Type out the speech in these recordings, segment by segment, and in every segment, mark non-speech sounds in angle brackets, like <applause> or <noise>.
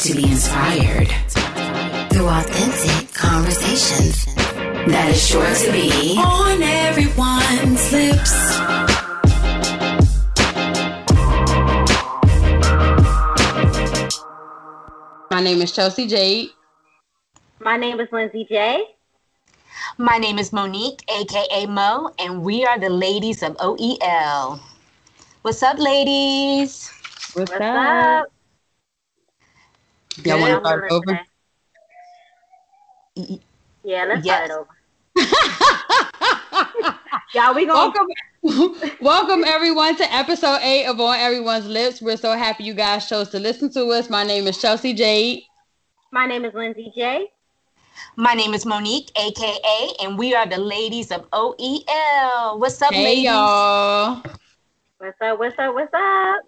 to be inspired through authentic conversations that is sure to be on everyone's lips. My name is Chelsea Jade. My name is Lindsay J. My name is Monique, aka Mo, and we are the ladies of OEL. What's up, ladies? What's, What's up? Y'all want to start I'm over? Yeah, let's Yes. start it over. Y'all, we gonna Welcome, <laughs> welcome everyone to episode eight of On Everyone's Lips. We're so happy you guys chose to listen to us. My name is Chelsea Jade. My name is Lindsay J. My name is Monique, aka, and we are the ladies of OEL. What's up, Hey ladies? y'all. What's up? What's up? What's up?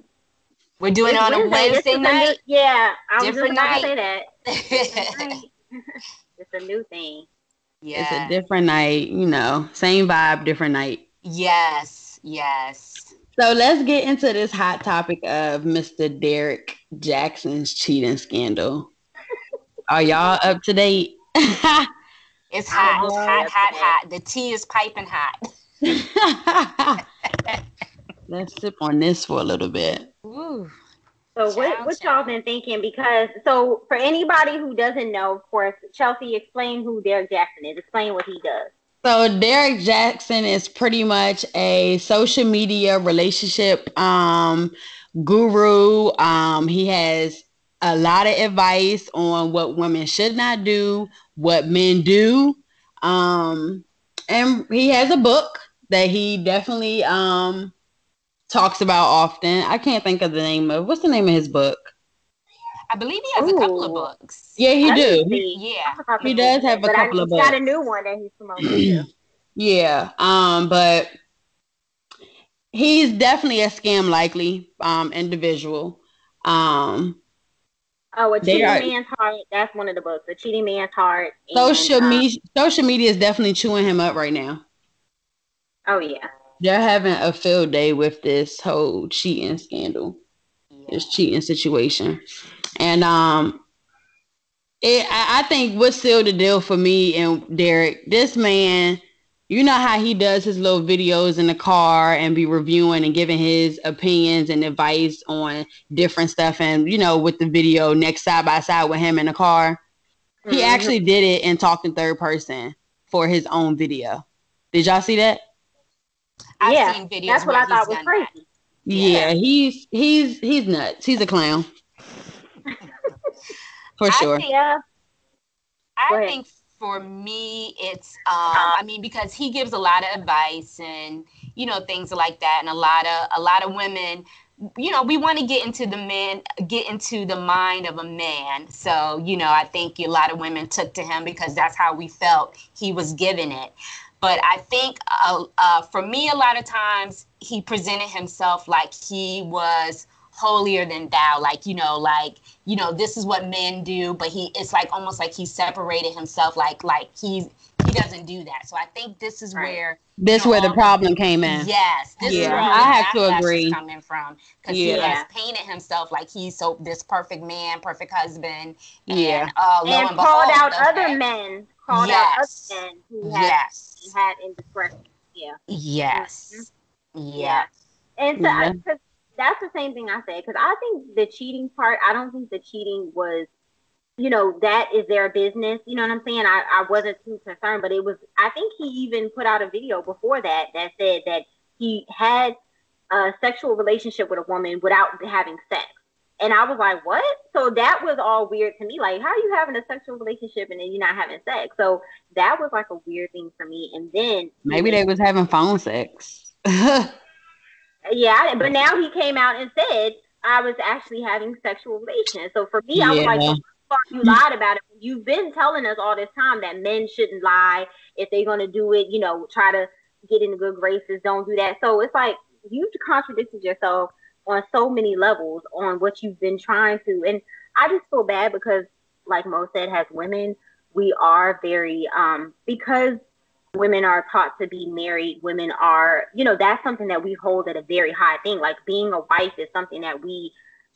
We're doing it It's on a This Wednesday is a new- night. yeah, I was Different just about night. to say that. <laughs> <laughs> It's a new thing. yeah. It's a different night, you know, same vibe, different night. yes, yes. So let's get into this hot topic of Mr. Derrick Jaxn's cheating scandal. <laughs> Are y'all up to date? It's hot, hot, hot, hot. The tea is piping hot. Let's sip on this for a little bit. Ooh. So Ciao, what what y'all been thinking? Because so for anybody who doesn't know, of course, Chelsea, explain who Derrick Jaxn is. Explain what he does. So Derrick Jaxn is pretty much a social media relationship um, guru. Um, he has a lot of advice on what women should not do, what men do, um, and he has a book that he definitely um, talks about often. I can't think of the name of what's the name of his book. I believe he has a couple of books. Yeah, he I do. He- Yeah. I forgot the He does have a but I- couple of he's got a new one that he's promoting. too. <clears throat> Yeah, um, but he's definitely a scam likely um individual. Um Oh, a They cheating are- man's heart. That's one of the books. A cheating man's heart. and, social um, media social media is definitely chewing him up right now. Oh yeah. They're having a field day with this whole cheating scandal, this cheating situation. And um it I, I think what sealed the deal for me and Derrick, this man you know how he does his little videos in the car and be reviewing and giving his opinions and advice on different stuff and you know with the video next side by side with him in the car? He Mhm. actually did it and talked in third person for his own video. Did y'all see that I've yeah, seen videos that's what where I thought was done crazy. that. yeah, he's he's he's nuts he's a clown <laughs> for I sure think- Yeah. Go I think for me, it's um, I mean, because he gives a lot of advice and you know things like that, and a lot of a lot of women, you know, we want to get into the man, get into the mind of a man. So you know, I think a lot of women took to him because that's how we felt he was giving it. But I think uh, uh, for me, a lot of times he presented himself like he was holier than thou like you know like you know this is what men do but he it's like almost like he separated himself like like he's he doesn't do that so i think this is Right. where this you know, where the problem came in yes this is Yeah, where I the have to backlash is agree. coming from because he has painted himself like he's so this perfect man perfect husband Yeah. and uh lo and and called behold, out the other men. Called Yes. out other men had had indiscretion. Yeah. Mm-hmm. yes yeah And so Yeah. I, 'cause that's the same thing I said because I think the cheating part. I don't think the cheating was, you know, that is their business. You know what I'm saying? I, I wasn't too concerned, but it was. I think he even put out a video before that that said that he had a sexual relationship with a woman without having sex. And I was like, what? So that was all weird to me. Like, how are you having a sexual relationship and then you're not having sex? So that was like a weird thing for me. And then maybe they was having phone sex <laughs> Yeah, but now he came out and said I was actually having sexual relations. So for me, I was like, Yeah. the fuck you lied about it. You've been telling us all this time that men shouldn't lie if they're gonna do it. You know, try to get into good graces. Don't do that. So it's like you've contradicted yourself on so many levels on what you've been trying to. And I just feel bad because, like Mo said, as women, we are very um because women are taught to be married women are you know that's something that we hold at a very high thing like being a wife is something that we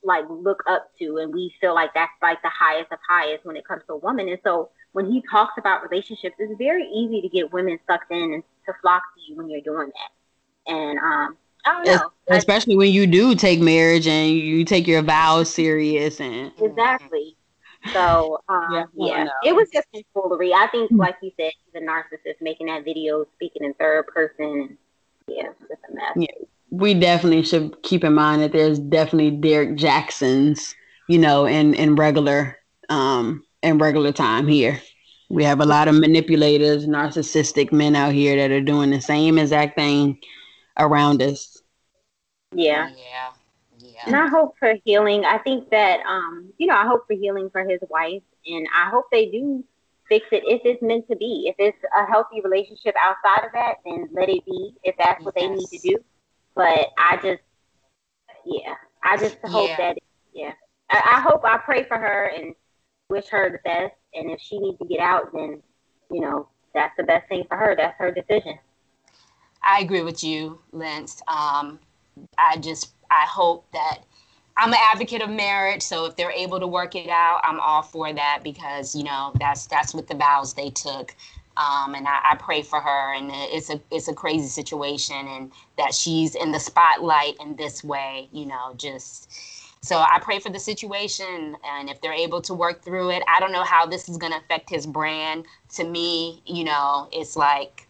like look up to and we feel like that's like the highest of highest when it comes to a woman. And so when he talks about relationships, it's very easy to get women sucked in and to flock to you when you're doing that. And um I don't know. Especially when you do take marriage and you take your vows serious and exactly. So <laughs> um, yeah, yeah. it was just foolery. I think, like you said, the narcissist making that video, speaking in third person. Yeah, it's a mess. Yeah, we definitely should keep in mind that there's definitely Derrick Jaxns, you know, in in regular um in regular time here. We have a lot of manipulators, narcissistic men out here that are doing the same exact thing around us. Yeah. Yeah. Yeah. And I hope for healing. I think that um, you know, I hope for healing for his wife and I hope they do fix it if it's meant to be. If it's a healthy relationship outside of that, then let it be if that's what yes. they need to do. But I just yeah. I just hope yeah. that yeah. I, I hope I pray for her and wish her the best. And if she needs to get out, then you know that's the best thing for her. That's her decision. I agree with you, Lance. Um, I just I hope that I'm an advocate of marriage, so if they're able to work it out, I'm all for that because you know that's that's what the vows they took. Um, and I, I, pray for her, and it's a it's a crazy situation, and that she's in the spotlight in this way, you know, just so I pray for the situation, and if they're able to work through it, I don't know how this is going to affect his brand. To me, you know, it's like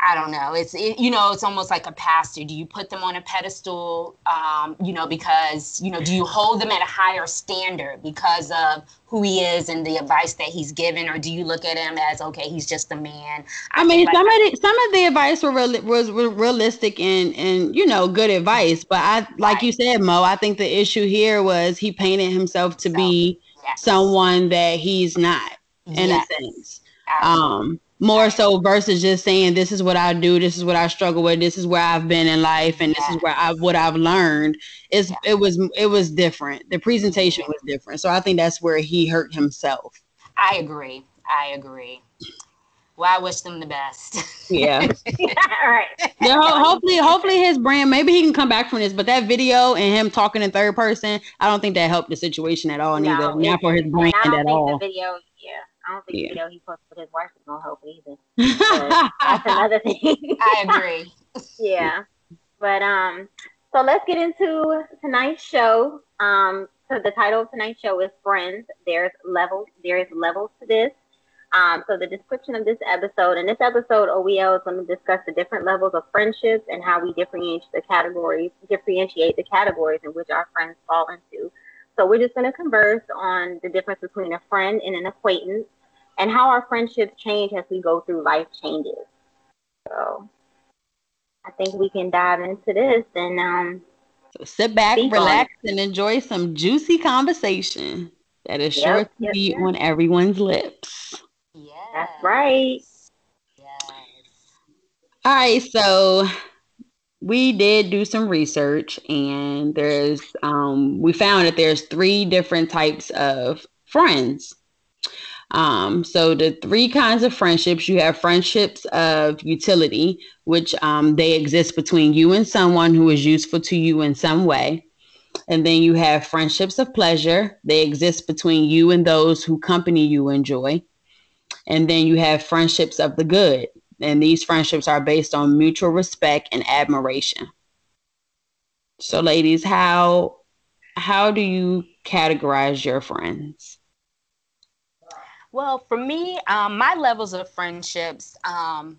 I don't know. It's it, you know, it's almost like a pastor. Do you put them on a pedestal? Um, you know, because you know, do you hold them at a higher standard because of who he is and the advice that he's given, or do you look at him as okay, he's just a man? I, I mean, like some of the some of the advice were real, was realistic and and you know good advice, but I like right. you said, Mo. I think the issue here was he painted himself to so, be yes. someone that he's not in yes. a sense. Absolutely. Um more so versus just saying this is what I do, this is what I struggle with, this is where I've been in life, and this is where I what I've learned. Is it was it was different. The presentation was different, so I think that's where he hurt himself. I agree. I agree. Well, I wish them the best. Yeah. <laughs> All right. Yeah. Ho- hopefully, hopefully his brand. Maybe he can come back from this. But that video and him talking in third person, I don't think that helped the situation at all. Neither, no, not for his brand at all. The video, yeah, I don't think yeah. you know he posted with his wife is gonna help either. <laughs> that's another thing. I agree. <laughs> yeah, but um, so let's get into tonight's show. Um, so the title of tonight's show is Friends. There's levels. There is levels to this. Um, so the description of this episode, in this episode, OEL is going to discuss the different levels of friendships and how we differentiate the categories, differentiate the categories in which our friends fall into. So we're just going to converse on the difference between a friend and an acquaintance, and how our friendships change as we go through life changes. So I think we can dive into this and um so sit back, relax, and enjoy some juicy conversation that is sure to yep, be yep. on everyone's lips. Yeah. That's right. Yes. All right, so we did do some research and there's um we found that there's three different types of friends um, so the three kinds of friendships you have friendships of utility, which um, they exist between you and someone who is useful to you in some way. And then you have friendships of pleasure. They exist between you and those who company you enjoy. And then you have friendships of the good. And these friendships are based on mutual respect and admiration. So ladies, how how do you categorize your friends? Well, for me, um, my levels of friendships, um,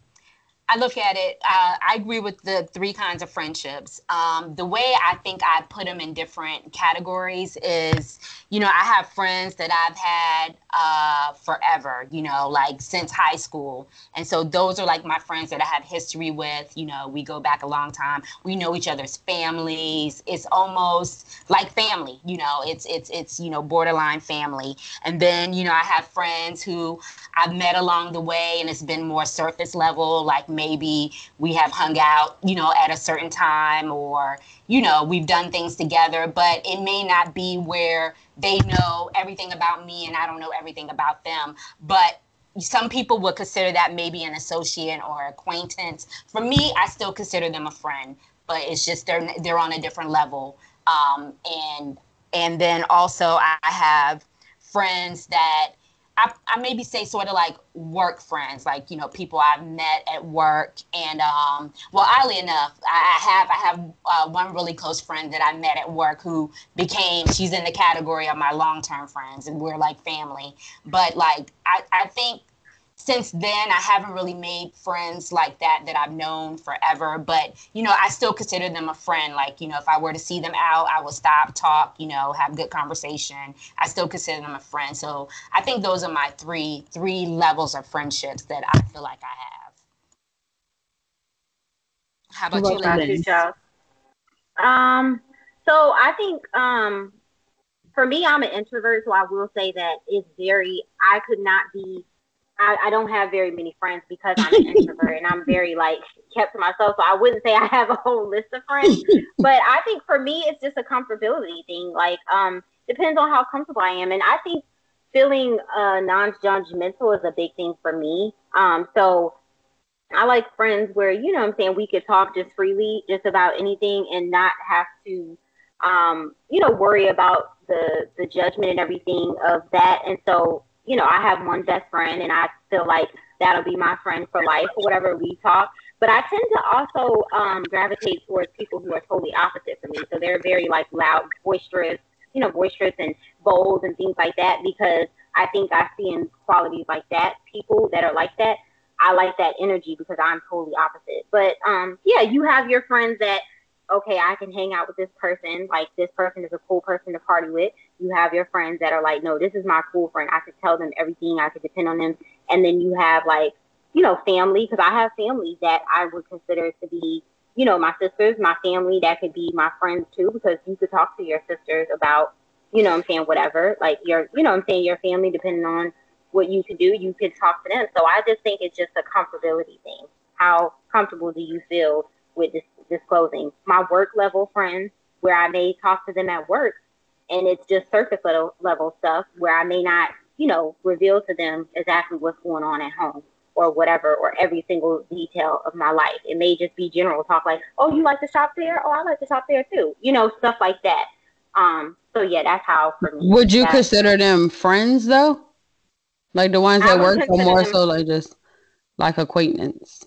I look at it, uh, I agree with the three kinds of friendships. Um, the way I think I put them in different categories is, you know, I have friends that I've had uh, forever, you know, like since high school. And so those are like my friends that I have history with. You know, we go back a long time. We know each other's families. It's almost like family, you know, it's, it's, it's, you know, borderline family. And then, you know, I have friends who I've met along the way and it's been more surface level, like maybe we have hung out, you know, at a certain time or, you know, we've done things together, but it may not be where they know everything about me and I don't know everything about them. But some people would consider that maybe an associate or acquaintance. For me, I still consider them a friend, but it's just they're they're on a different level Um, and and then also I have friends that I, I maybe say sort of like work friends, like you know people I've met at work, and um, well, oddly enough, I have I have uh, one really close friend that I met at work who became she's in the category of my long term friends, and we're like family. But like I, I think since then i haven't really made friends like that that i've known forever but you know i still consider them a friend. Like you know if i were to see them out i would stop talk you know have good conversation. I still consider them a friend. So i think those are my three three levels of friendships that i feel like i have. How about you, Lynn? um so i think um for me i'm an introvert so i will say that it's very i could not be I, I don't have very many friends because I'm an <laughs> introvert and I'm very like kept to myself. So I wouldn't say I have a whole list of friends. <laughs> but I think for me it's just a comfortability thing. Like um depends on how comfortable I am. And I think feeling uh non-judgmental is a big thing for me. Um so I like friends where, you know I'm saying, we could talk just freely, just about anything and not have to um, you know, worry about the the judgment and everything of that. And so you know, I have one best friend and I feel like that'll be my friend for life or whatever we talk. But I tend to also um, gravitate towards people who are totally opposite from me. So they're very like loud, boisterous, you know, boisterous and bold and things like that because I think I see in qualities like that, people that are like that. I like that energy because I'm totally opposite. But um, yeah, you have your friends that okay, I can hang out with this person. Like this person is a cool person to party with. You have your friends that are like, no, this is my cool friend. I could tell them everything. I could depend on them. And then you have like, you know, family because I have family that I would consider to be, you know, my sisters, my family that could be my friends too because you could talk to your sisters about, you know, I'm saying whatever. Like your, you know, I'm saying your family depending on what you could do, you could talk to them. So I just think it's just a comfortability thing. How comfortable do you feel with this disclosing my work level friends where I may talk to them at work and it's just surface level, level stuff where I may not, you know, reveal to them exactly what's going on at home or whatever, or every single detail of my life. It may just be general talk like, oh, you like to shop there? Oh, I like to shop there too. You know, stuff like that. Um, so yeah, that's how for me. Would you consider them friends though? Like the ones that work or more them, so like just like acquaintance?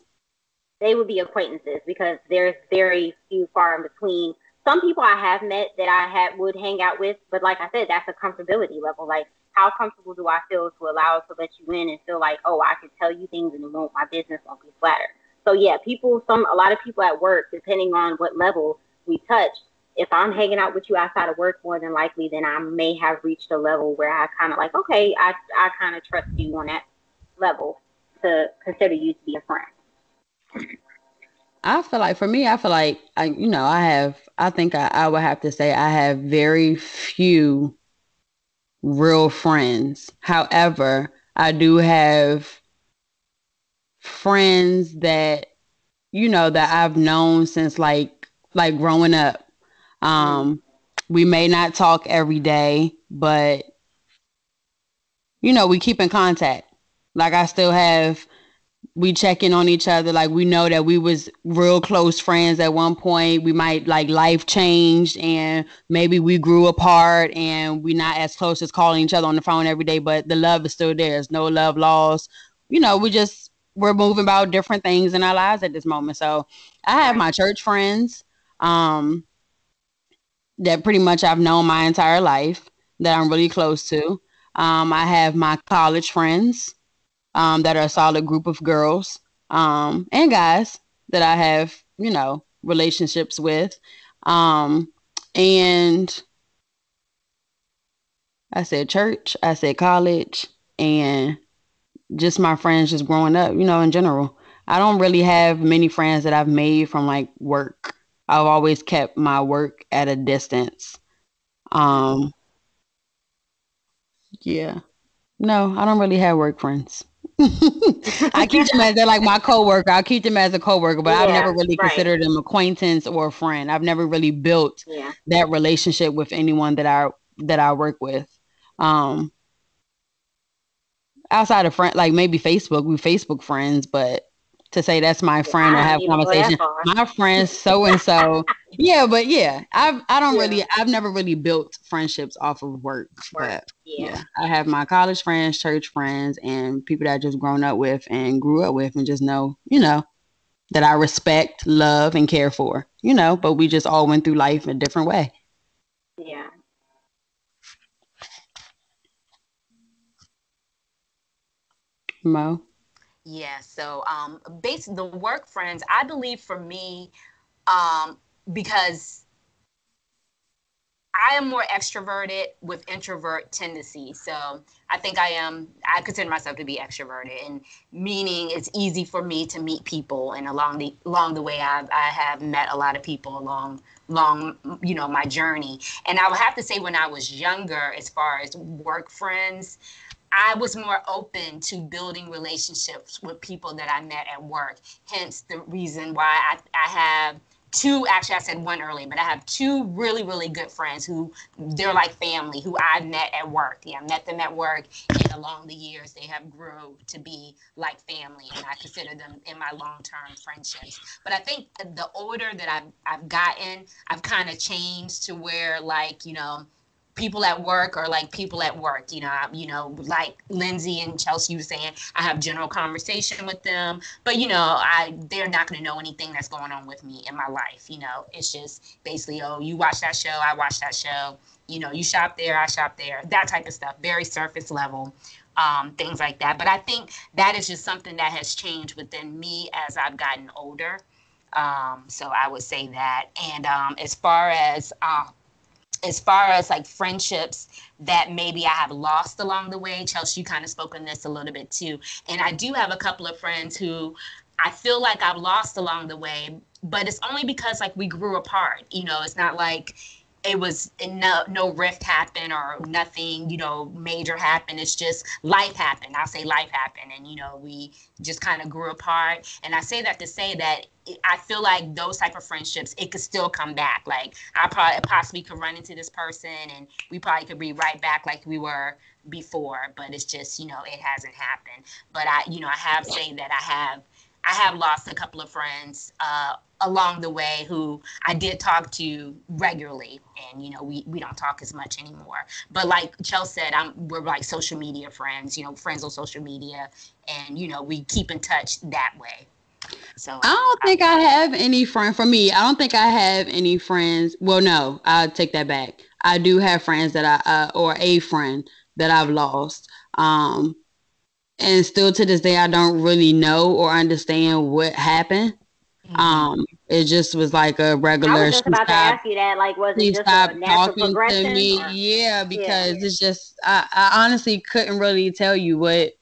They would be acquaintances because there's very few far in between. Some people I have met that I had would hang out with, but like I said, that's a comfortability level. Like, how comfortable do I feel to allow to let you in and feel like, oh, I can tell you things and it won't, my business won't be flattered. So yeah, people, some a lot of people at work, depending on what level we touch, if I'm hanging out with you outside of work, more than likely, then I may have reached a level where I kind of like, okay, I I kind of trust you on that level to consider you to be a friend. I feel like for me, I feel like I, you know, I have. I think I, I would have to say I have very few real friends. However, I do have friends that you know that I've known since like like growing up. Um, we may not talk every day, but you know, we keep in contact. Like I still have we check in on each other like we know that we was real close friends at one point. We might like life changed and maybe we grew apart and we not as close as calling each other on the phone every day but the love is still there. There's no love lost. You know we just we're moving about different things in our lives at this moment. So i have my church friends um that pretty much i've known my entire life that i'm really close to. Um i have my college friends um, that are a solid group of girls um, and guys that I have, you know, relationships with. Um, and I said church, I said college, and just my friends just growing up, you know, in general. I don't really have many friends that I've made from like work. I've always kept my work at a distance. Um, yeah. No, I don't really have work friends. I keep them as they're like my coworker. I keep them as a coworker, but yeah, I've never really right. considered them acquaintance or a friend. I've never really built yeah. that relationship with anyone that I that I work with. Um outside of friend like maybe Facebook, we Facebook friends, but to say that's my friend or have conversation. My friend so and so yeah, but yeah, I've I don't yeah. really I've never really built friendships off of work, work. but yeah. yeah. I have my college friends, church friends, and people that I just grown up with and grew up with, and just know you know that I respect, love, and care for. You know, but we just all went through life a different way. Yeah. Mo. Yeah. So, um, based the work friends, I believe for me, um, because I am more extroverted with introvert tendencies. So I think I am, I consider myself to be extroverted and meaning it's easy for me to meet people. And along the, along the way, I've, I have met a lot of people along, long, you know, my journey. And I would have to say when I was younger, as far as work friends, I was more open to building relationships with people that I met at work. Hence the reason why I, I have two actually i said one earlier but i have two really really good friends who they're like family who i met at work yeah i met them at work and along the years they have grew to be like family and i consider them in my long-term friendships but i think the older that i've, I've gotten i've kind of changed to where like you know people at work or like people at work you know you know like lindsay and chelsea was saying i have general conversation with them but you know i they're not going to know anything that's going on with me in my life you know? It's just basically oh you watch that show i watch that show you know you shop there i shop there that type of stuff very surface level um, things like that. But i think that is just something that has changed within me as i've gotten older um, so i would say that. And um, as far as uh, as far as like friendships that maybe I have lost along the way, Chelsea, you kind of spoke on this a little bit too. And I do have a couple of friends who I feel like I've lost along the way, but it's only because like we grew apart. You know, it's not like it was no no rift happened or nothing you know major happened. It's just life happened. I'll say life happened and you know we just kind of grew apart. And i say that to say that i feel like those type of friendships it could still come back. Like i probably possibly could run into this person and we probably could be right back like we were before but it's just you know it hasn't happened. But i you know i have saying that i have I have lost a couple of friends uh, along the way who I did talk to regularly, and you know we we don't talk as much anymore. But like Chelsea said, I'm we're like social media friends, you know, friends on social media, and you know we keep in touch that way. So I don't think I, I have any friend for me. I don't think I have any friends. Well, no, I'll take that back. I do have friends that I uh, or a friend that I've lost. Um, and still to this day i don't really know or understand what happened. Mm-hmm. um it just was like a regular I was just about stopped, to ask you that. Like was it just a natural talking to me. or? yeah because yeah. it's just I, I honestly couldn't really tell you what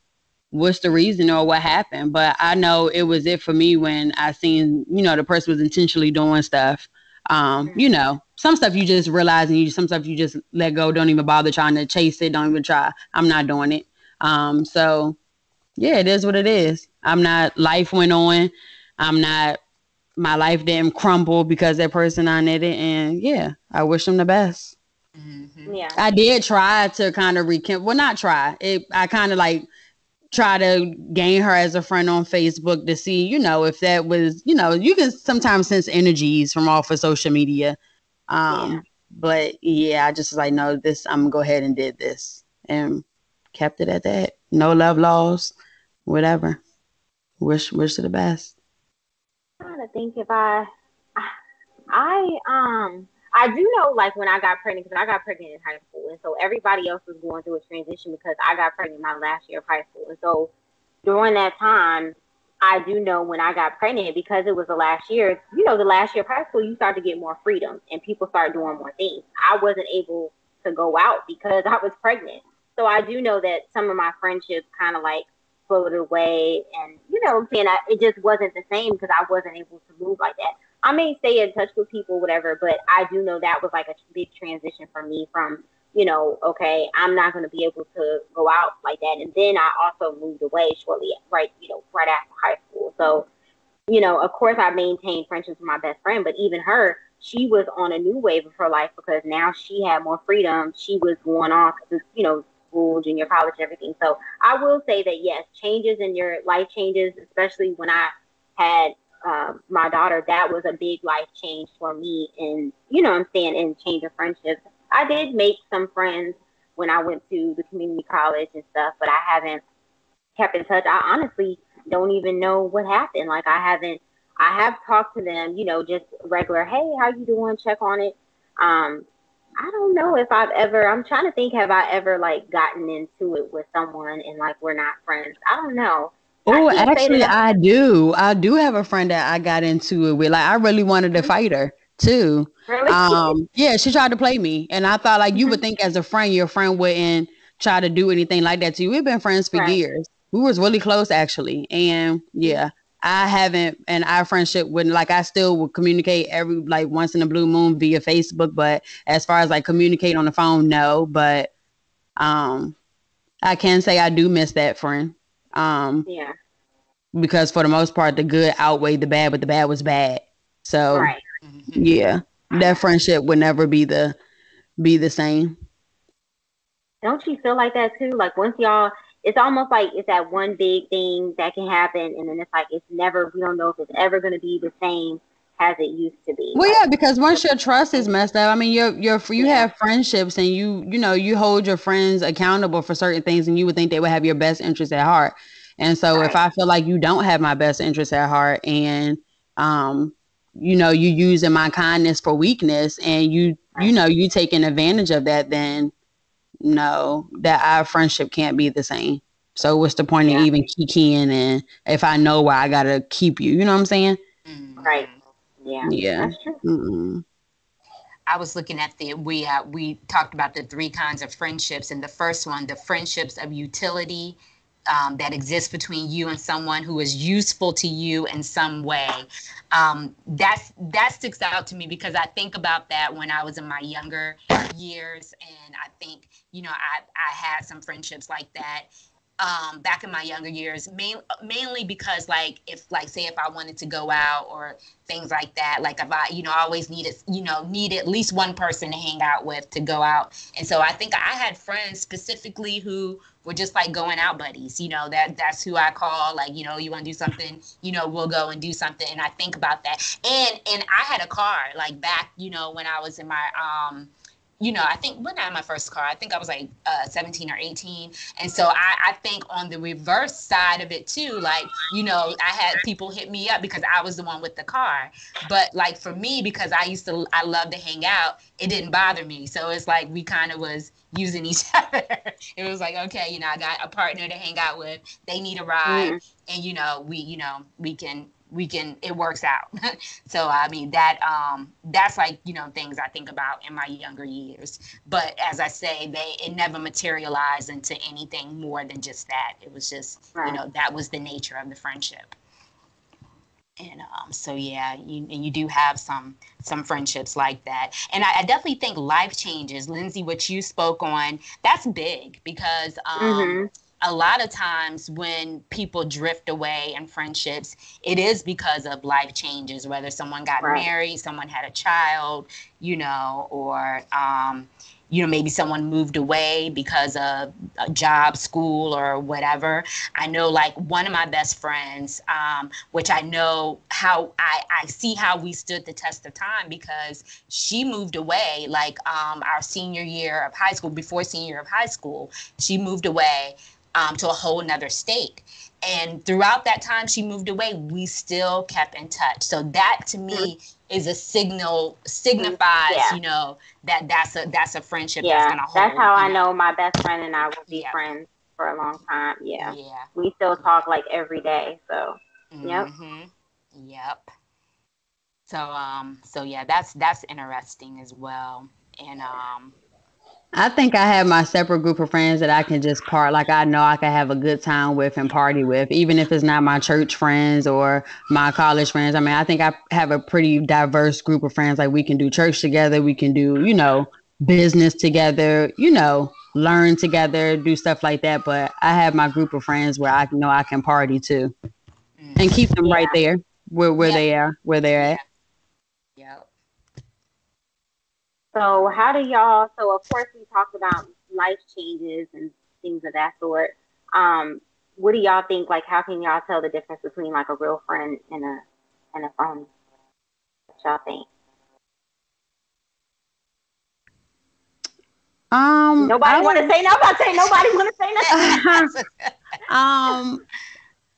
what's the reason or what happened. But i know it was it for me when i seen you know the person was intentionally doing stuff. Um mm-hmm. you know some stuff you just realize and you some stuff you just let go. Don't even bother trying to chase it. Don't even try. I'm not doing it. Um so yeah, it is what it is. I'm not, life went on. I'm not, my life didn't crumble because that person on it. And yeah, I wish them the best. Mm-hmm. Yeah. I did try to kind of rekindle, well, not try. It, I kind of like try to gain her as a friend on Facebook to see, you know, if that was, you know, you can sometimes sense energies from off of social media. Um, yeah. But yeah, I just was like, no, this, I'm gonna go ahead and did this and kept it at that. No love lost whatever. Wish wish her the best. I'm trying to think if I, I um I do know like when I got pregnant because I got pregnant in high school and so everybody else was going through a transition because I got pregnant my last year of high school and so during that time I do know when I got pregnant because it was the last year you know the last year of high school you start to get more freedom and people start doing more things I wasn't able to go out because <laughs> I was pregnant so I do know that some of my friendships kind of like floated away. And, you know I'm saying? I, it just wasn't the same because I wasn't able to move like that. I may stay in touch with people, whatever, but I do know that was like a big transition for me from, you know, okay, I'm not going to be able to go out like that. And then I also moved away shortly, right, you know, right after high school. So, you know, of course, I maintained friendships with my best friend, but even her, she was on a new wave of her life because now she had more freedom. She was going on, you know, school, junior college, everything. So I will say that yes, changes in your life changes, especially when I had uh, my daughter, that was a big life change for me. And you know, I'm saying, in change of friendships. I did make some friends when I went to the community college and stuff, but I haven't kept in touch. I honestly don't even know what happened. Like I haven't. I have talked to them, you know, just regular. Hey, how you doing? Check on it. Um, I don't know if I've ever. I'm trying to think. Have I ever like gotten into it with someone and like we're not friends? I don't know. Oh, actually, I do. I do have a friend that I got into it with. Like, I really wanted to fight her too. Really? Um, yeah, she tried to play me, and I thought like you would mm-hmm. think as a friend, your friend wouldn't try to do anything like that to you. We've been friends for right. years. We was really close actually, and yeah, I haven't, and our friendship wouldn't like I still would communicate every like once in a blue moon via Facebook, but as far as like communicate on the phone, no. But um, I can say I do miss that friend. Um, yeah. Because for the most part, the good outweighed the bad, but the bad was bad. So right. yeah, that friendship would never be the be the same. Don't you feel like that too? Like once y'all, it's almost like it's that one big thing that can happen, and then it's like it's never. We don't know if it's ever going to be the same as it used to be. Well, yeah, because once your trust is messed up, I mean, you're you're you yeah. have friendships, and you you know you hold your friends accountable for certain things, and you would think they would have your best interest at heart. And so, right. if I feel like you don't have my best interest at heart, and um, you know, you using my kindness for weakness, and you right. you know you taking advantage of that, then no, that our friendship can't be the same. So what's the point yeah. of even keying and if I know why I gotta keep you? You know what I'm saying? Right. Yeah. Yeah. I was looking at the we uh, we talked about the three kinds of friendships, and the first one, the friendships of utility, um, that exists between you and someone who is useful to you in some way. Um, that's that sticks out to me because I think about that when I was in my younger years, and I think you know I I had some friendships like that um, back in my younger years, main, mainly because like if like say if I wanted to go out or things like that, like if I you know I always needed you know need at least one person to hang out with to go out, and so I think I had friends specifically who were just like going out buddies, you know that that's who I call like you know you want to do something, you know we'll go and do something, and I think about that, and and I had a car like back you know when I was in my um you know, I think when I had my first car, I think I was like uh, 17 or 18. And so I, I think on the reverse side of it too, like, you know, I had people hit me up because I was the one with the car. But like for me, because I used to, I love to hang out, it didn't bother me. So it's like we kind of was using each <laughs> other. it was like, okay, you know, I got a partner to hang out with. They need a ride. Mm. And, you know, we, you know, we can we can it works out. <laughs> So i mean that um that's like you know things i think about in my younger years. But as i say they it never materialized into anything more than just that. It was just right. you know that was the nature of the friendship. And um, so yeah you, and you do have some some friendships like that. And I, I, definitely think life changes. Lindsay what you spoke on that's big because um, mm-hmm a lot of times when people drift away in friendships, it is because of life changes, whether someone got right. married, someone had a child, you know, or, um, you know, maybe someone moved away because of a job, school, or whatever. I know, like, one of my best friends, um, which I know how I, I see how we stood the test of time because she moved away, like, um, our senior year of high school, before senior year of high school, she moved away um, to a whole nother state. And throughout that time she moved away, we still kept in touch. So that to me mm-hmm. is a signal, signifies, yeah. you know, that that's a that's a friendship yeah, that's gonna hold. That's how I know. know my best friend and I will be yeah. friends for a long time. Yeah. Yeah. We still talk like every day. So yep. Mm-hmm. Yep. So um so yeah, that's that's interesting as well. And um I think I have my separate group of friends that I can just part like I know I can have a good time with and party with, even if it's not my church friends or my college friends. I mean, I think I have a pretty diverse group of friends. Like we can do church together, we can do, you know, business together, you know, learn together, do stuff like that. But I have my group of friends where I know I can party too. And keep them yeah. right there where where yeah. they are, where they're at. So how do y'all? So of course we talked about life changes and things of that sort. Um, what do y'all think? Like, how can y'all tell the difference between like a real friend and a and a phony. What y'all think? Um, nobody want to say no. I'm about to say nobody want to say <laughs> nothing. <laughs> um,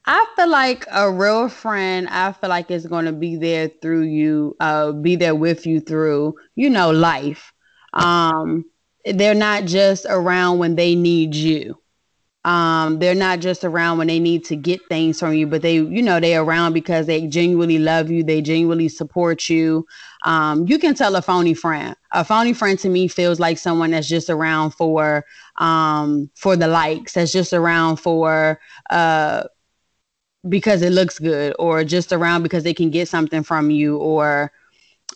I feel like a real friend. I feel like is going to be there through you. Uh, be there with you through you know life. Um, they're not just around when they need you. Um, they're not just around when they need to get things from you, but they, you know, they around because they genuinely love you. They genuinely support you. Um, you can tell a phony friend. A phony friend to me feels like someone that's just around for, um, for the likes. That's just around for, uh, because it looks good, or just around because they can get something from you, or,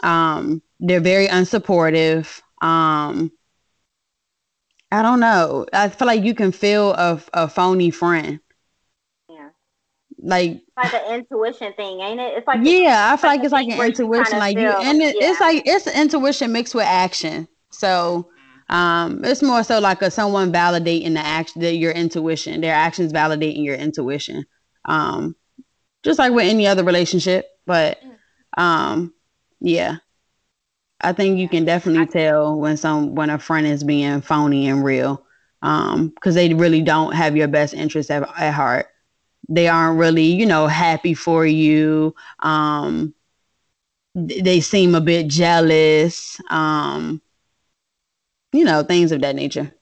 um, they're very unsupportive. Um, I don't know. I feel like you can feel a, a phony friend. Yeah. Like like an intuition thing, ain't it? It's like yeah, I feel like, like it's like an intuition, like you, and it, yeah. it's like it's intuition mixed with action. So, um, it's more so like a someone validating the action, that your intuition, their actions validating your intuition. Um, just like with any other relationship, but um, yeah. I think you can definitely tell when some when a friend is being phony and real, um, because they really don't have your best interest at, at heart. They aren't really, you know, happy for you. Um, they seem a bit jealous. Um, you know, things of that nature.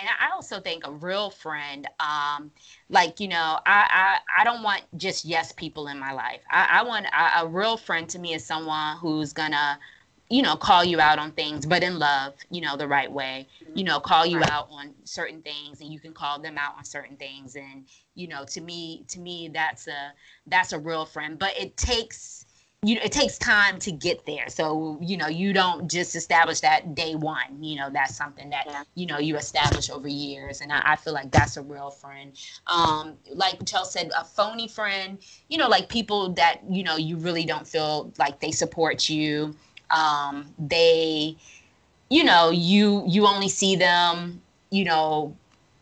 And I also think a real friend, um, like you know, I, I I don't want just yes people in my life. I, I want a, a real friend to me is someone who's gonna you know, call you out on things, but in love, you know, the right way, you know, call you out on certain things and you can call them out on certain things. And, you know, to me, to me, that's a, that's a real friend, but it takes, you know, it takes time to get there. So, you know, you don't just establish that day one, you know, that's something that, yeah. you know, you establish over years. And I, I, feel like that's a real friend. Um, like Chelsea said, a phony friend, you know, like people that, you know, you really don't feel like they support you. Um, they, you know, you, you only see them, you know,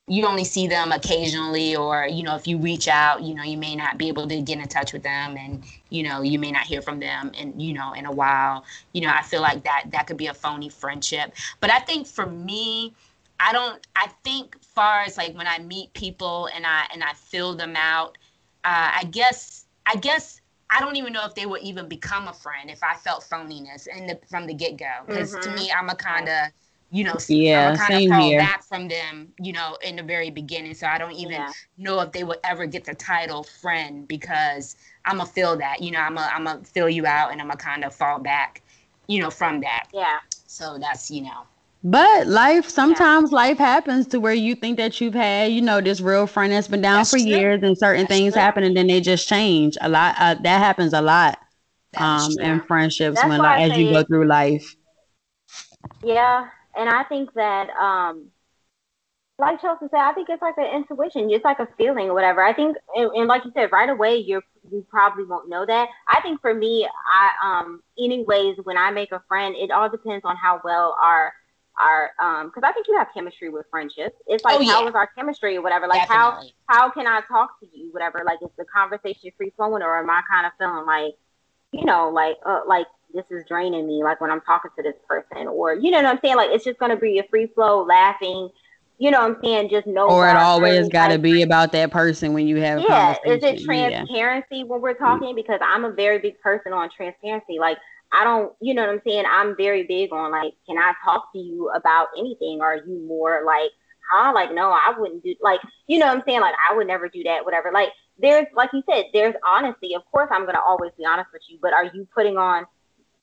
you only see them occasionally or you know if you reach out you know you may not be able to get in touch with them and you know you may not hear from them and you know in a while you know i feel like that that could be a phony friendship but i think for me i don't i think far as like when i meet people and i and i fill them out uh, i guess i guess I don't even know if they would even become a friend if I felt phoniness in the, from the get go. Because mm-hmm. to me, I'm a kind of you know, yeah, I kind of fall here. back from them, you know, in the very beginning. So I don't even yeah. know if they would ever get the title friend because I'm gonna feel that, you know, I'm gonna I'm gonna fill you out and I'm gonna kind of fall back, you know, from that. Yeah. So that's you know. But life, sometimes yeah. life happens to where you think that you've had, you know, this real friend that's been down that's for true. years, and certain that's things true. happen, and then they just change. A lot uh, that happens a lot, um, in friendships that's when like, as you go through life. Yeah, and I think that, um, like Chelsea said, I think it's like an intuition, just like a feeling or whatever. I think, and, and like you said, right away, you're you probably won't know that. I think for me, I um, anyways, when I make a friend, it all depends on how well our our um because I think you have chemistry with friendships. It's like oh, yeah. how is our chemistry or whatever. Like Definitely. how how can I talk to you, whatever. Like is the conversation free flowing or am I kind of feeling like, you know, like uh, like this is draining me, like when I'm talking to this person, or you know what I'm saying? Like it's just gonna be a free flow, laughing. You know what I'm saying? Just know. Or it always got to be about that person when you have. Yeah, is it transparency yeah. when we're talking? Because I'm a very big person on transparency. Like I don't, you know what I'm saying? I'm very big on like, can I talk to you about anything? Or are you more like, huh? Like, no, I wouldn't do like, you know what I'm saying? Like, I would never do that, whatever. Like, there's like you said, there's honesty. Of course, I'm gonna always be honest with you, but are you putting on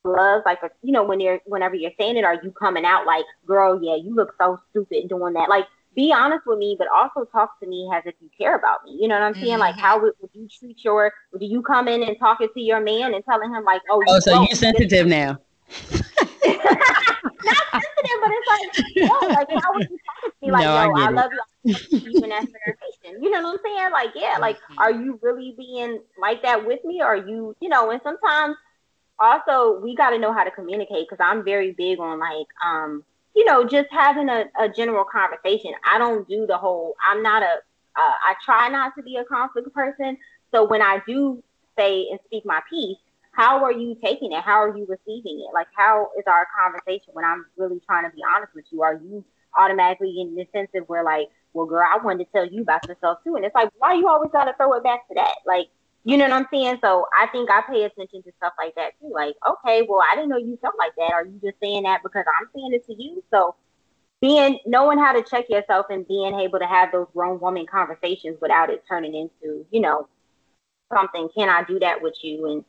gloves, like you know, when you're whenever you're saying it, are you coming out like, girl, yeah, you look so stupid doing that? Like, be honest with me, but also talk to me as if you care about me. You know what I'm saying? Mm-hmm. Like, how would, would, you treat your? Do you come in and talking to your man and telling him like, oh, oh, so you're sensitive now? <laughs> Not sensitive, but it's like, yo, like, how would you talk to me? Like, no, yo, I, I love you. Even as You know what I'm saying? Like, yeah, like, mm-hmm. are you really being like that with me? Or are you, you know? And sometimes also we got to know how to communicate because I'm very big on like um you know just having a, a general conversation. I don't do the whole. I'm not a. Uh, I try not to be a conflict person. So when I do say and speak my piece, how are you taking it? How are you receiving it? Like, how is our conversation when I'm really trying to be honest with you? Are you automatically in the sense of where like, well, girl, I wanted to tell you about yourself too, and it's like, why you always gotta throw it back to that? Like, you know what I'm saying? So I think I pay attention to stuff like that too. Like, okay, well, I didn't know you felt like that. Are you just saying that because I'm saying it to you? So being knowing how to check yourself and being able to have those grown woman conversations without it turning into, you know, something. Can I do that with you? And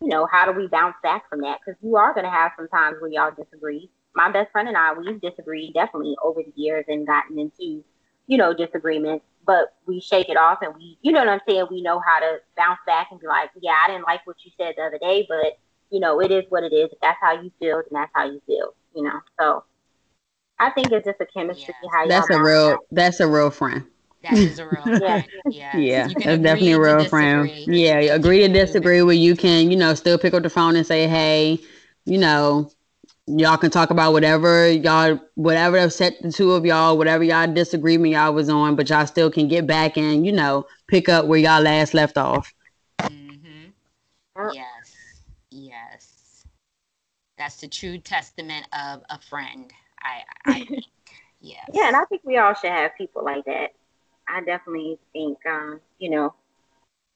you know, how do we bounce back from that? Because you are going to have some times where y'all disagree. My best friend and I, we've disagreed definitely over the years and gotten into, you know, disagreements. But we shake it off and we, you know what I'm saying? We know how to bounce back and be like, yeah, I didn't like what you said the other day, but you know, it is what it is. If that's how you feel, then that's how you feel. You know, so I think it's just a chemistry. Yeah. How that's a real. Out. That's a real friend. That is a real <laughs> friend. yeah. Yeah. That's definitely a real friend. Yeah. Agree to disagree where you can, you know, still pick up the phone and say, hey, you know, y'all can talk about whatever y'all, whatever upset the two of y'all, whatever y'all disagreement y'all was on, but y'all still can get back and, you know, pick up where y'all last left off. Mm-hmm. Yes. Yes. That's the true testament of a friend. I, I. <laughs> Yeah. Yeah, and I think we all should have people like that. I definitely think, um, you know,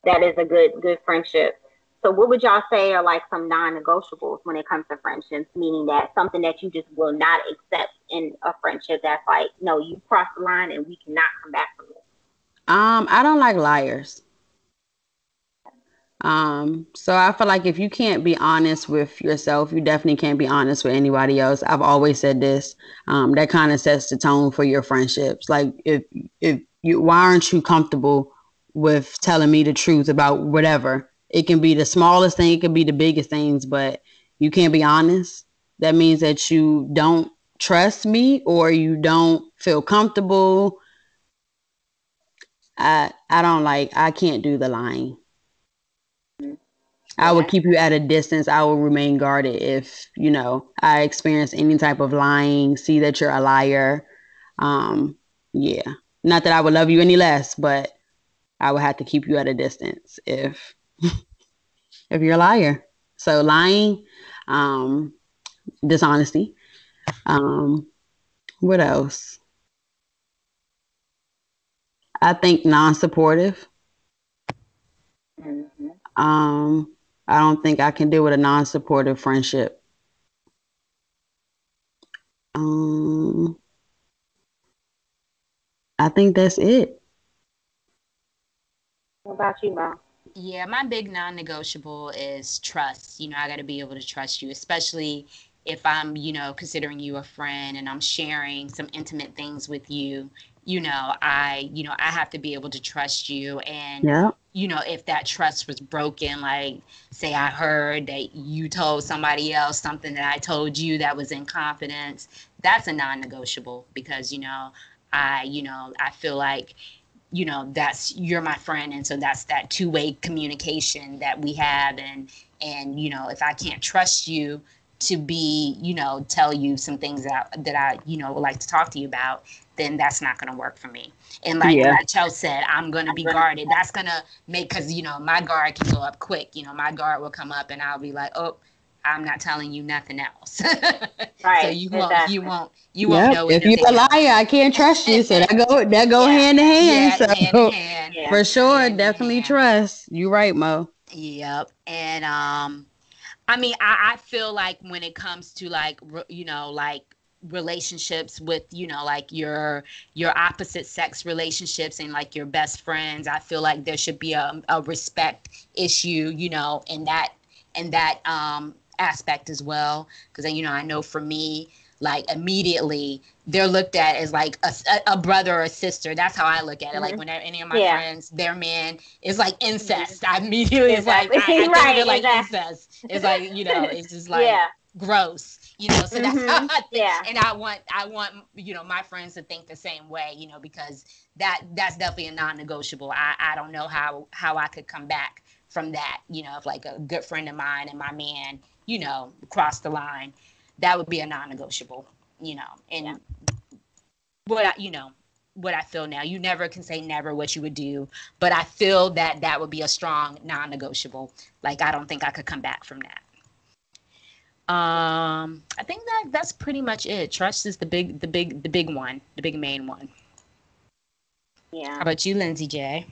that is a good good friendship. So, what would y'all say are like some non-negotiables when it comes to friendships? Meaning that something that you just will not accept in a friendship. That's like, no, you crossed the line and we cannot come back from it. Um, I don't like liars. Um, so I feel like if you can't be honest with yourself, you definitely can't be honest with anybody else. I've always said this. Um, that kind of sets the tone for your friendships. Like if if you why aren't you comfortable with telling me the truth about whatever? It can be the smallest thing, it can be the biggest things, but you can't be honest. That means that you don't trust me or you don't feel comfortable. I I don't like I can't do the lying. I would keep you at a distance. I will remain guarded if, you know, I experience any type of lying, see that you're a liar. Um, yeah. Not that I would love you any less, but I would have to keep you at a distance if <laughs> if you're a liar. So lying, um, dishonesty. Um, what else? I think non-supportive. Mm-hmm. Um, I don't think I can deal with a non-supportive friendship. Um, I think that's it. What about you, Mom? Yeah, my big non-negotiable is trust. You know, I got to be able to trust you, especially if I'm, you know, considering you a friend and I'm sharing some intimate things with you you know i you know i have to be able to trust you and yeah. you know if that trust was broken like say i heard that you told somebody else something that i told you that was in confidence that's a non-negotiable because you know i you know i feel like you know that's you're my friend and so that's that two-way communication that we have and and you know if i can't trust you to be you know tell you some things that I, that I you know would like to talk to you about then that's not going to work for me. And like, yeah. like Cho said, I'm going to be guarded. That's going to make, because, you know, my guard can go up quick. You know, my guard will come up and I'll be like, oh, I'm not telling you nothing else. <laughs> right. So you won't, you won't, you yep. won't know. If you're a liar, I can't trust you. So that go, that go yeah. hand in hand. Yeah, so hand in hand. for sure, hand definitely trust. You right, Mo. Yep. And, um, I mean, I, I feel like when it comes to like, you know, like relationships with you know like your your opposite sex relationships and like your best friends i feel like there should be a, a respect issue you know in that in that um aspect as well because you know i know for me like immediately they're looked at as like a, a brother or a sister that's how i look at it mm-hmm. like when any of my yeah. friends their man is like incest i immediately exactly. it's like I, I <laughs> right, think like exactly. incest it's like you know it's just <laughs> like yeah. gross you know so that's mm-hmm. how I think. yeah and i want i want you know my friends to think the same way you know because that that's definitely a non-negotiable i i don't know how how i could come back from that you know if like a good friend of mine and my man you know cross the line that would be a non-negotiable you know and yeah. what you know what I feel now. You never can say never what you would do, but I feel that that would be a strong non-negotiable. Like I don't think I could come back from that. Um, I think that that's pretty much it. Trust is the big, the big, the big one, the big main one. Yeah. How about you, Lindsay J?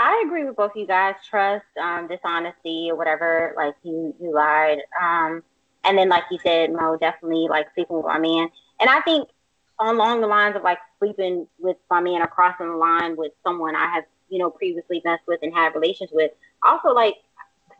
I agree with both of you guys. Trust, um, dishonesty, or whatever. Like you, you lied. Um, and then, like you said, Mo, definitely like sleeping with my man. And I think along the lines of like sleeping with my man or crossing the line with someone I have, you know, previously messed with and had relations with. Also, like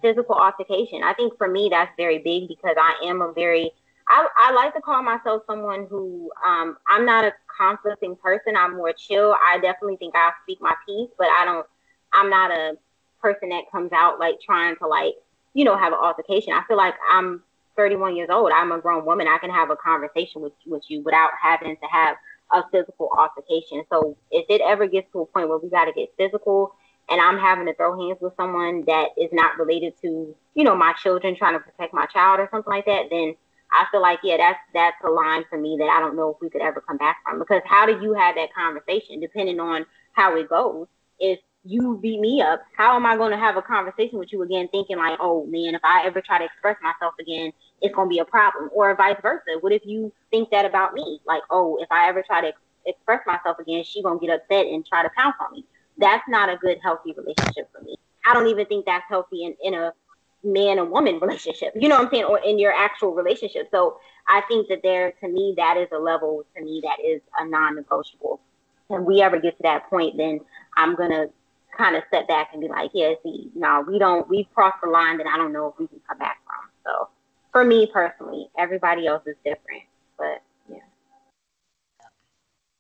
physical altercation. I think for me that's very big because I am a very I, I like to call myself someone who um, I'm not a conflicting person. I'm more chill. I definitely think I speak my piece, but I don't. I'm not a person that comes out like trying to like you know have an altercation. I feel like I'm 31 years old. I'm a grown woman. I can have a conversation with with you without having to have a physical altercation. So if it ever gets to a point where we got to get physical, and I'm having to throw hands with someone that is not related to, you know, my children trying to protect my child or something like that, then I feel like, yeah, that's that's a line for me that I don't know if we could ever come back from. Because how do you have that conversation depending on how it goes? If you beat me up, how am I going to have a conversation with you again, thinking like, oh man, if I ever try to express myself again, it's going to be a problem, or vice versa? What if you think that about me? Like, oh, if I ever try to ex- express myself again, she going to get upset and try to pounce on me that's not a good, healthy relationship for me. I don't even think that's healthy in, in a man and woman <laughs> relationship. You know what I'm saying? Or in your actual relationship. So I think that there, to me, that is a level to me that is a non-negotiable. When we ever get to that point, then I'm gonna kind of step back and be like, yeah, see, no, we don't, we've crossed the line that I don't know if we can come back from. So for me personally, everybody else is different, but yeah.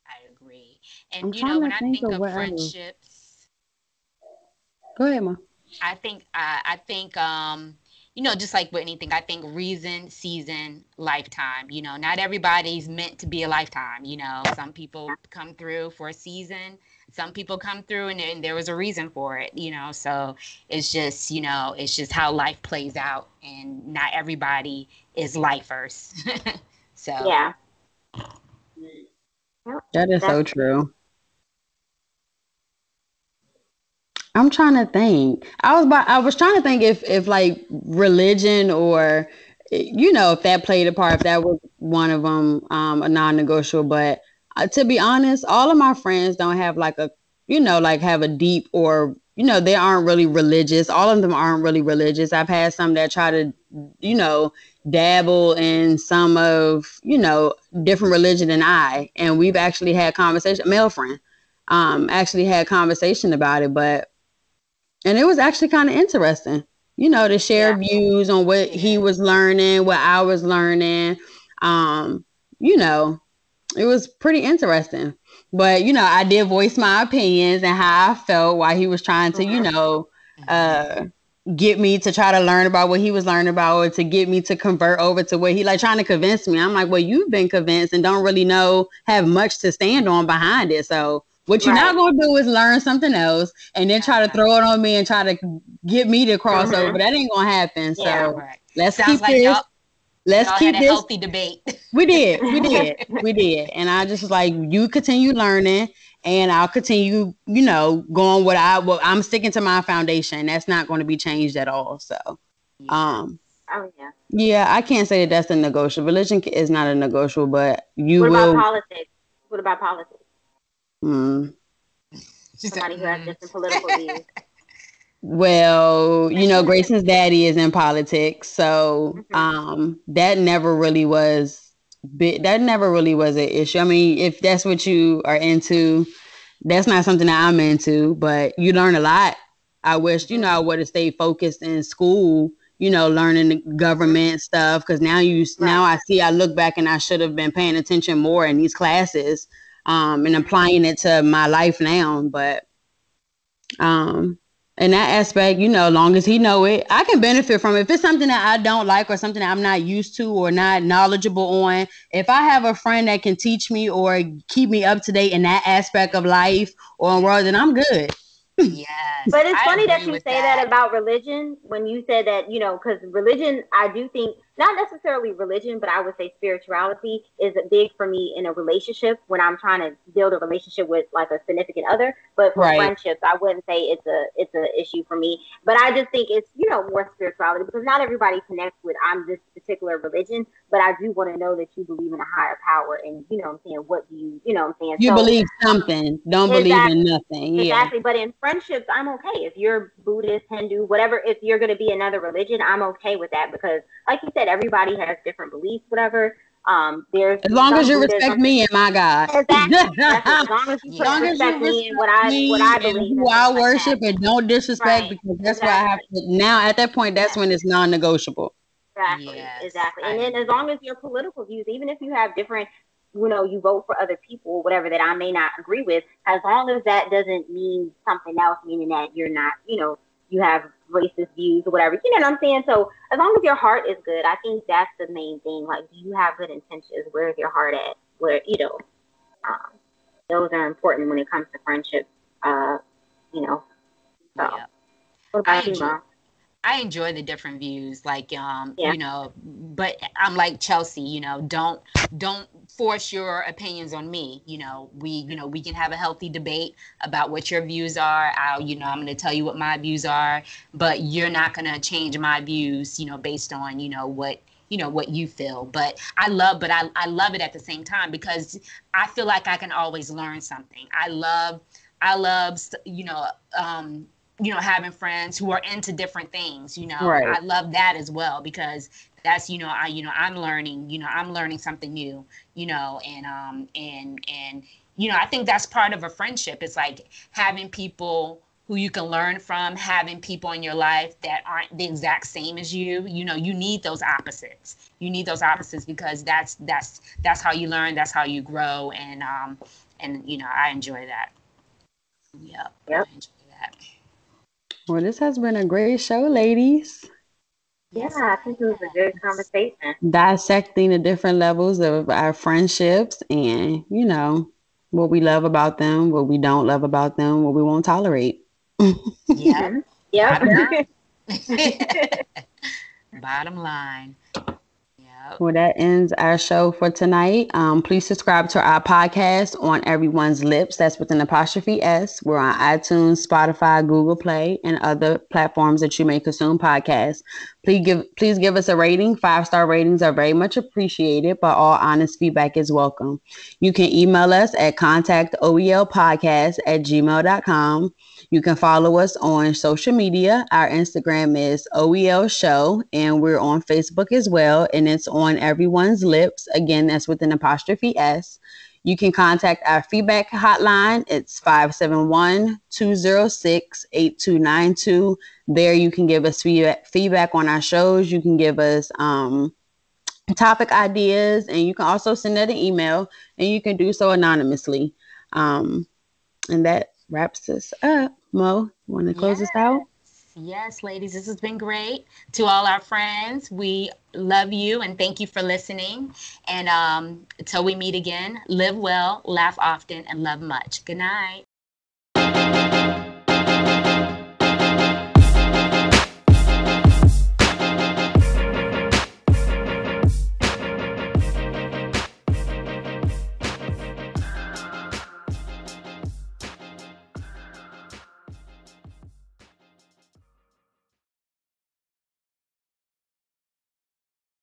I agree. And I'm you know, when I think of, of friendships, go ahead, ma. I think I, I think um you know just like with anything I think reason season lifetime you know not everybody's meant to be a lifetime you know some people come through for a season some people come through and, and there was a reason for it you know so it's just you know it's just how life plays out and not everybody is lifers. <laughs> So yeah. That is so true. I'm trying to think. I was about, I was trying to think if if like religion or you know if that played a part if that was one of them um, a non-negotiable but uh, to be honest all of my friends don't have like a you know like have a deep or you know they aren't really religious. All of them aren't really religious. I've had some that try to you know dabble in some of you know different religion than i. And we've actually had conversation male friend um actually had conversation about it but and it was actually kind of interesting you know to share yeah. views on what he was learning what i was learning um you know it was pretty interesting but you know i did voice my opinions and how i felt while he was trying to you mm-hmm. know uh get me to try to learn about what he was learning about or to get me to convert over to what he like trying to convince me i'm like well you've been convinced and don't really know have much to stand on behind it so what you're right. not going to do is learn something else and then try to throw it on me and try to get me to cross mm-hmm. over. That ain't going to happen. So yeah, right. let's Sounds keep like this. Y'all, let's y'all keep this healthy debate. <laughs> We did. We <laughs> did. we did. And I just was like, you continue learning and I'll continue, you know, going what I well, I'm sticking to my foundation. That's not going to be changed at all. So, um, oh yeah, yeah, I can't say that that's a negotiable. Religion is not a negotiable, but you what will. What about politics? What about politics? Mm. Somebody who has different political views. <laughs> Well, you know, Grayson's daddy is in politics, so mm-hmm. um, that never really was that never really was an issue. I mean, if that's what you are into, that's not something that I'm into, but you learn a lot. I wish, you know, I would have stayed focused in school, you know, learning the government stuff. Cause now you, right. now I see, I look back and I should have been paying attention more in these classes um, and applying it to my life now. But um, in that aspect, you know, long as he know it, I can benefit from it. If it's something that I don't like or something that I'm not used to or not knowledgeable on, if I have a friend that can teach me or keep me up to date in that aspect of life or in world, then I'm good. Yes. but it's I funny that you say that. that. about religion when you said that, you know, because religion, I do think not necessarily religion, but I would say spirituality is big for me in a relationship when I'm trying to build a relationship with like a significant other. But for right. friendships, I wouldn't say it's a it's an issue for me. But I just think it's you know more spirituality because not everybody connects with I'm this particular religion, but I do want to know that you believe in a higher power and you know what I'm saying. What do you you know what I'm saying? You so, believe something. Don't exactly, believe in nothing. Yeah. Exactly. But in friendships, I'm okay if you're Buddhist, Hindu, whatever. If you're going to be another religion, I'm okay with that because, like you said, everybody has different beliefs, whatever. Um, there's as long as you respect me and my God. Exactly. <laughs> as long as you, long respect as you me and what I what I believe. Who I worship like and don't disrespect right. because that's exactly. why I have to. Now at that point, that's when it's non-negotiable. Exactly. Yes. Exactly. And then as long as your political views, even if you have different you know, you vote for other people, whatever that I may not agree with, as long as that doesn't mean something else, meaning that you're not, you know, you have racist views or whatever. You know what I'm saying? So as long as your heart is good, I think that's the main thing. Like, do you have good intentions? Where's your heart at? Where you know, um, those are important when it comes to friendship. Uh, you know. So, yeah. I Mom? I enjoy the different views, like um, yeah. you know, but I'm like Chelsea, you know, don't don't force your opinions on me. You know, we you know we can have a healthy debate about what your views are. I'll you know I'm going to tell you what my views are, but you're not going to change my views, you know, based on you know what you know what you feel but i love but I, I love it at the same time because i feel like i can always learn something i love i love you know um you know having friends who are into different things you know right. i love that as well because that's you know i you know i'm learning you know i'm learning something new you know and um and and you know i think that's part of a friendship it's like having people who you can learn from having people in your life that aren't the exact same as you you know you need those opposites you need those opposites because that's that's that's how you learn that's how you grow and um and you know i enjoy that yep, yep. Well, this has been a great show, ladies. Yeah, I think it was a good conversation. Dissecting the different levels of our friendships and, you know, what we love about them, what we don't love about them, what we won't tolerate. yeah. Mm-hmm. Yeah. Bottom line. <laughs> <laughs> Well, that ends our show for tonight. Um, please subscribe to our podcast on Everyone's Lips. That's with an apostrophe S. We're on iTunes, Spotify, Google Play, and other platforms that you may consume podcasts. Please give please give us a rating. Five star ratings are very much appreciated, but all honest feedback is welcome. You can email us at contact contactoelpodcast at gmail.com. You can follow us on social media. Our Instagram is OEL Show, and we're on Facebook as well, and it's on everyone's lips. Again, that's with an apostrophe S. You can contact our feedback hotline. It's 571 206 8292. There, you can give us feedback on our shows. You can give us um, topic ideas, and you can also send out an email, and you can do so anonymously. Um, and that wraps us up. Mo, want to close yes. us out? Yes, ladies, this has been great. To all our friends, we love you and thank you for listening. And um, until we meet again, live well, laugh often, and love much. Good night.